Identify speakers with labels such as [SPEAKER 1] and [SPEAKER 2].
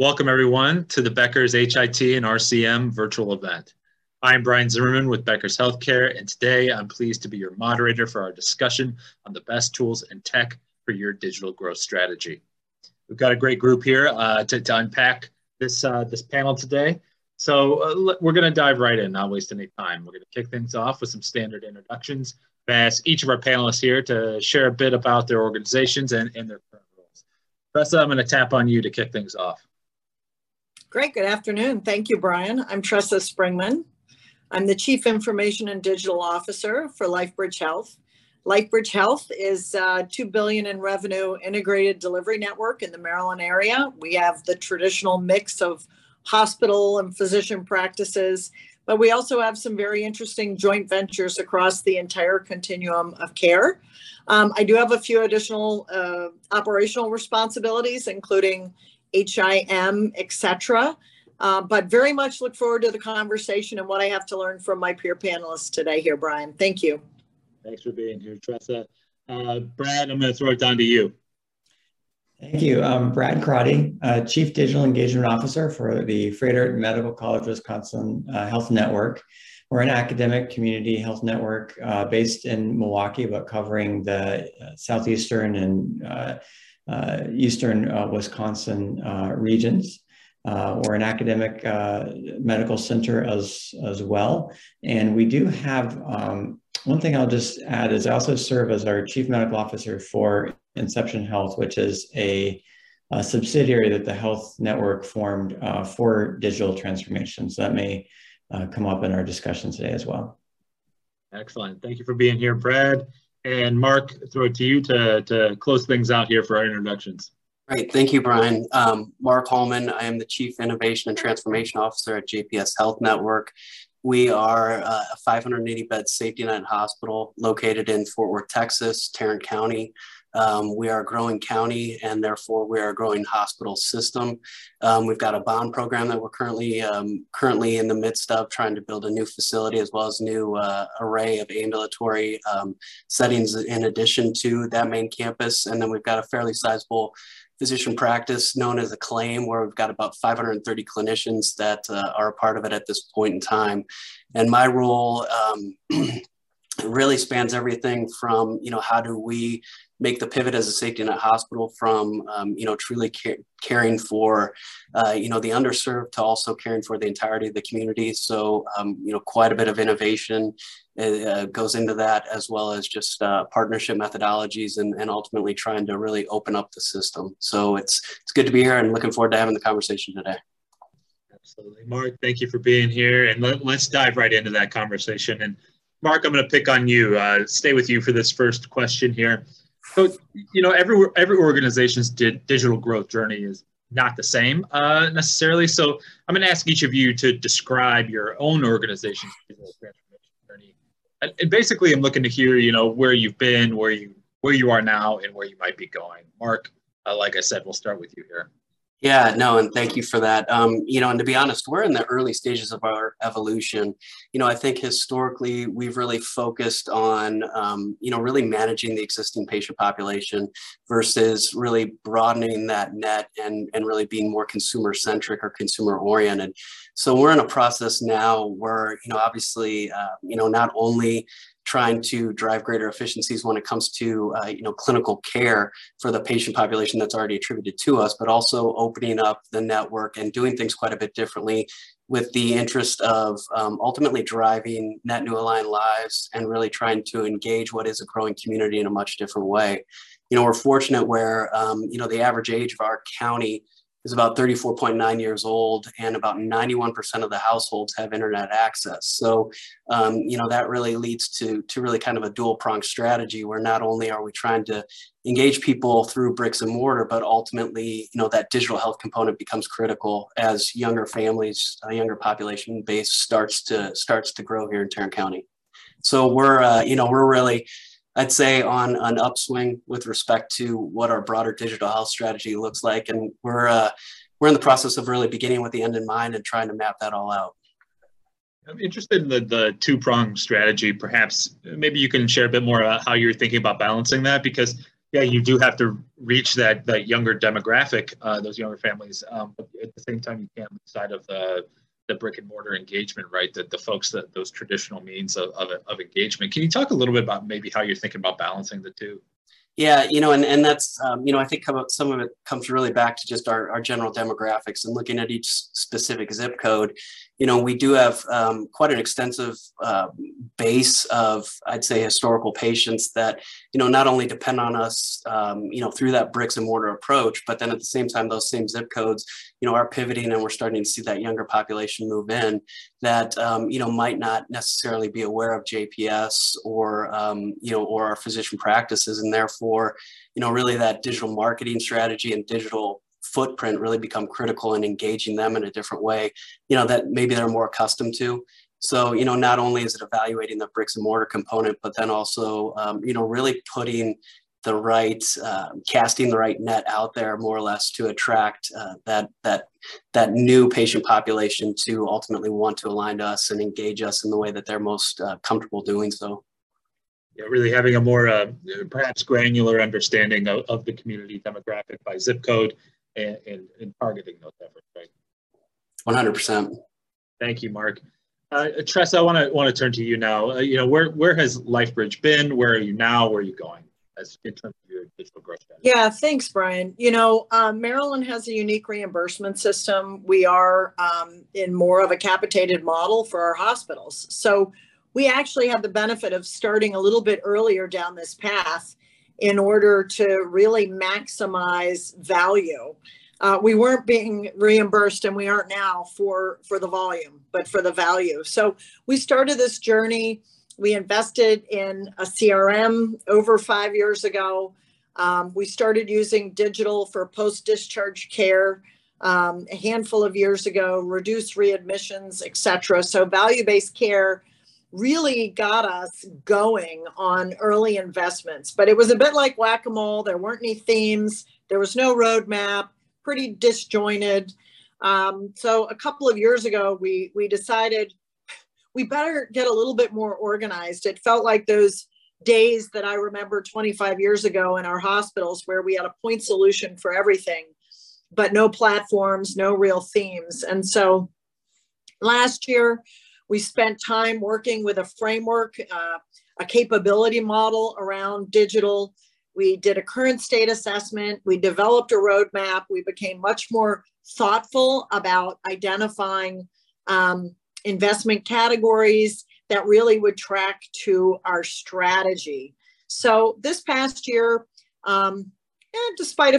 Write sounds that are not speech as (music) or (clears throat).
[SPEAKER 1] Welcome everyone to the Becker's HIT and RCM virtual event. I'm Brian Zimmerman with Becker's Healthcare, and today I'm pleased to be your moderator for our discussion on the best tools and tech for your digital growth strategy. We've got a great group here uh, to, to, unpack this, uh, this panel today. So uh, we're going to dive right in, not waste any time. We're going to kick things off with some standard introductions. I ask each of our panelists here to share a bit about their organizations and, and their current roles. Tressa, I'm going to tap on you to kick things off.
[SPEAKER 2] Great, good afternoon. Thank you, Brian. I'm Tressa Springmann. I'm the Chief Information and Digital Officer for LifeBridge Health. LifeBridge Health is uh, 2 billion in revenue integrated delivery network in the Maryland area. We have the traditional mix of hospital and physician practices, but we also have some very interesting joint ventures across the entire continuum of care. Um, I do have a few additional uh, operational responsibilities, including HIM, etc. Uh, but very much look forward to the conversation and what I have to learn from my peer panelists today here, Brian. Thank you.
[SPEAKER 1] Thanks for being here, Tressa. Uh, Brad, I'm going to throw it down to you.
[SPEAKER 3] Thank you. I'm Brad Crotty, uh, Chief Digital Engagement Officer for the Froedtert Medical College Wisconsin uh, Health Network. We're an academic community health network uh, based in Milwaukee, but covering the uh, southeastern and uh, eastern uh, Wisconsin uh, regions. we're an academic medical center as, as well. And we do have, um, one thing I'll just add is I also serve as our chief medical officer for Inception Health, which is a, a subsidiary that the health network formed uh, for digital transformation. So that may uh, come up in our discussion today as well.
[SPEAKER 1] Excellent. Thank you for being here, Brad. And Mark, throw it to you to, to close things out here for our introductions.
[SPEAKER 4] Great, thank you, Brian. Um, Mark Holman, I am the Chief Innovation and Transformation Officer at JPS Health Network. We are uh, a 580 bed safety net hospital located in Fort Worth, Texas, Tarrant County. Um, we are a growing county and therefore we are a growing hospital system. Um, we've got a bond program that we're currently um, currently in the midst of trying to build a new facility as well as new uh, array of ambulatory um, settings in addition to that main campus. And then we've got a fairly sizable physician practice known as Acclaim where we've got about 530 clinicians that uh, are a part of it at this point in time. And my role um, (clears throat) really spans everything from, you know, how do we make the pivot as a safety net hospital from um, you know truly caring for uh, you know the underserved to also caring for the entirety of the community. So um, you know quite a bit of innovation uh, uh, goes into that as well as just uh, partnership methodologies and, and ultimately trying to really open up the system. So it's it's good to be here and looking forward to having the conversation today.
[SPEAKER 1] Absolutely. Mark thank you for being here. And let, us dive right into that conversation. And mark i'm going to pick on you uh, stay with you for this first question here so you know, every every organization's di- digital growth journey is not the same uh, necessarily. So I'm going to ask each of you to describe your own organization's digital transformation journey. And, and basically, I'm looking to hear you know where you've been, where you where you are now, and where you might be going. Mark, uh, like I said, we'll start with you here.
[SPEAKER 4] Yeah, no, and thank you for that. Um, you know, and to be honest, we're in the early stages of our evolution. You know, I think historically we've really focused on, um, you know, really managing the existing patient population versus really broadening that net and, and really being more consumer centric or consumer oriented. So we're in a process now where, you know, obviously, uh, you know, not only trying to drive greater efficiencies when it comes to uh, you know clinical care for the patient population that's already attributed to us, but also opening up the network and doing things quite a bit differently with the interest of um, ultimately driving net new aligned lives and really trying to engage what is a growing community in a much different way. You know, we're fortunate where um, you know the average age of our county is about 34.9 years old and about 91% of the households have internet access. So, um, you know, that really leads to, to really kind of a dual pronged strategy where not only are we trying to engage people through bricks and mortar, but ultimately, you know, that digital health component becomes critical as younger families, a younger population base starts to, starts to grow here in Tarrant County. So we're, uh, you know, we're really, I'd say on an upswing with respect to what our broader digital health strategy looks like, and we're uh, we're in the process of really beginning with the end in mind and trying to map that all out.
[SPEAKER 1] I'm interested in the, the two prong strategy. Perhaps maybe you can share a bit more about how you're thinking about balancing that because yeah, you do have to reach that that younger demographic, uh, those younger families. Um, but at the same time, you can't lose sight of the the brick and mortar engagement, right? That the folks that those traditional means of, of, of engagement. Can you talk a little bit about maybe how you're thinking about balancing the two?
[SPEAKER 4] Yeah, you know, and, and that's, um, you know, I think some of it comes really back to just our, our general demographics and looking at each specific zip code. You know, we do have um, quite an extensive uh, base of, I'd say, historical patients that, you know, not only depend on us, um, you know, through that bricks and mortar approach, but then at the same time, those same zip codes, you know, are pivoting and we're starting to see that younger population move in that, um, you know, might not necessarily be aware of JPS or, um, you know, or our physician practices. And therefore you know, really that digital marketing strategy and digital footprint really become critical in engaging them in a different way, you know, that maybe they're more accustomed to. So, you know, not only is it evaluating the bricks and mortar component, but then also, um, you know, really putting the right, uh, casting the right net out there more or less to attract uh, that, that, that new patient population to ultimately want to align to us and engage us in the way that they're most uh, comfortable doing so
[SPEAKER 1] yeah, really having a more uh, perhaps granular understanding of, of the community demographic by zip code and, and, and targeting those efforts, right?
[SPEAKER 4] 100%.
[SPEAKER 1] Thank you, Mark. Uh, Tressa, I want to want to turn to you now. Uh, you know, where where has LifeBridge been? Where are you now? Where are you going as in terms of your digital growth strategy?
[SPEAKER 2] Yeah, thanks, Brian. You know, um, Maryland has a unique reimbursement system. We are um, in more of a capitated model for our hospitals. So we actually have the benefit of starting a little bit earlier down this path in order to really maximize value. Uh, we weren't being reimbursed and we aren't now for for the volume but for the value. So we started this journey. We invested in a crm over five years ago. Um, we started using digital for post-discharge care um, a handful of years ago reduced readmissions etc so value-based care really got us going on early investments. But it was a bit like whack a mole. There weren't any themes, there was no roadmap, pretty disjointed. Um, so a couple of years ago, we, we decided we better get a little bit more organized. It felt like those days that I remember 25 years ago in our hospitals where we had a point solution for everything, but no platforms, no real themes. And so last year, we spent time working with a framework, uh, a capability model around digital. We did a current state assessment. We developed a roadmap. We became much more thoughtful about identifying um, investment categories that really would track to our strategy. So this past year, um, and despite of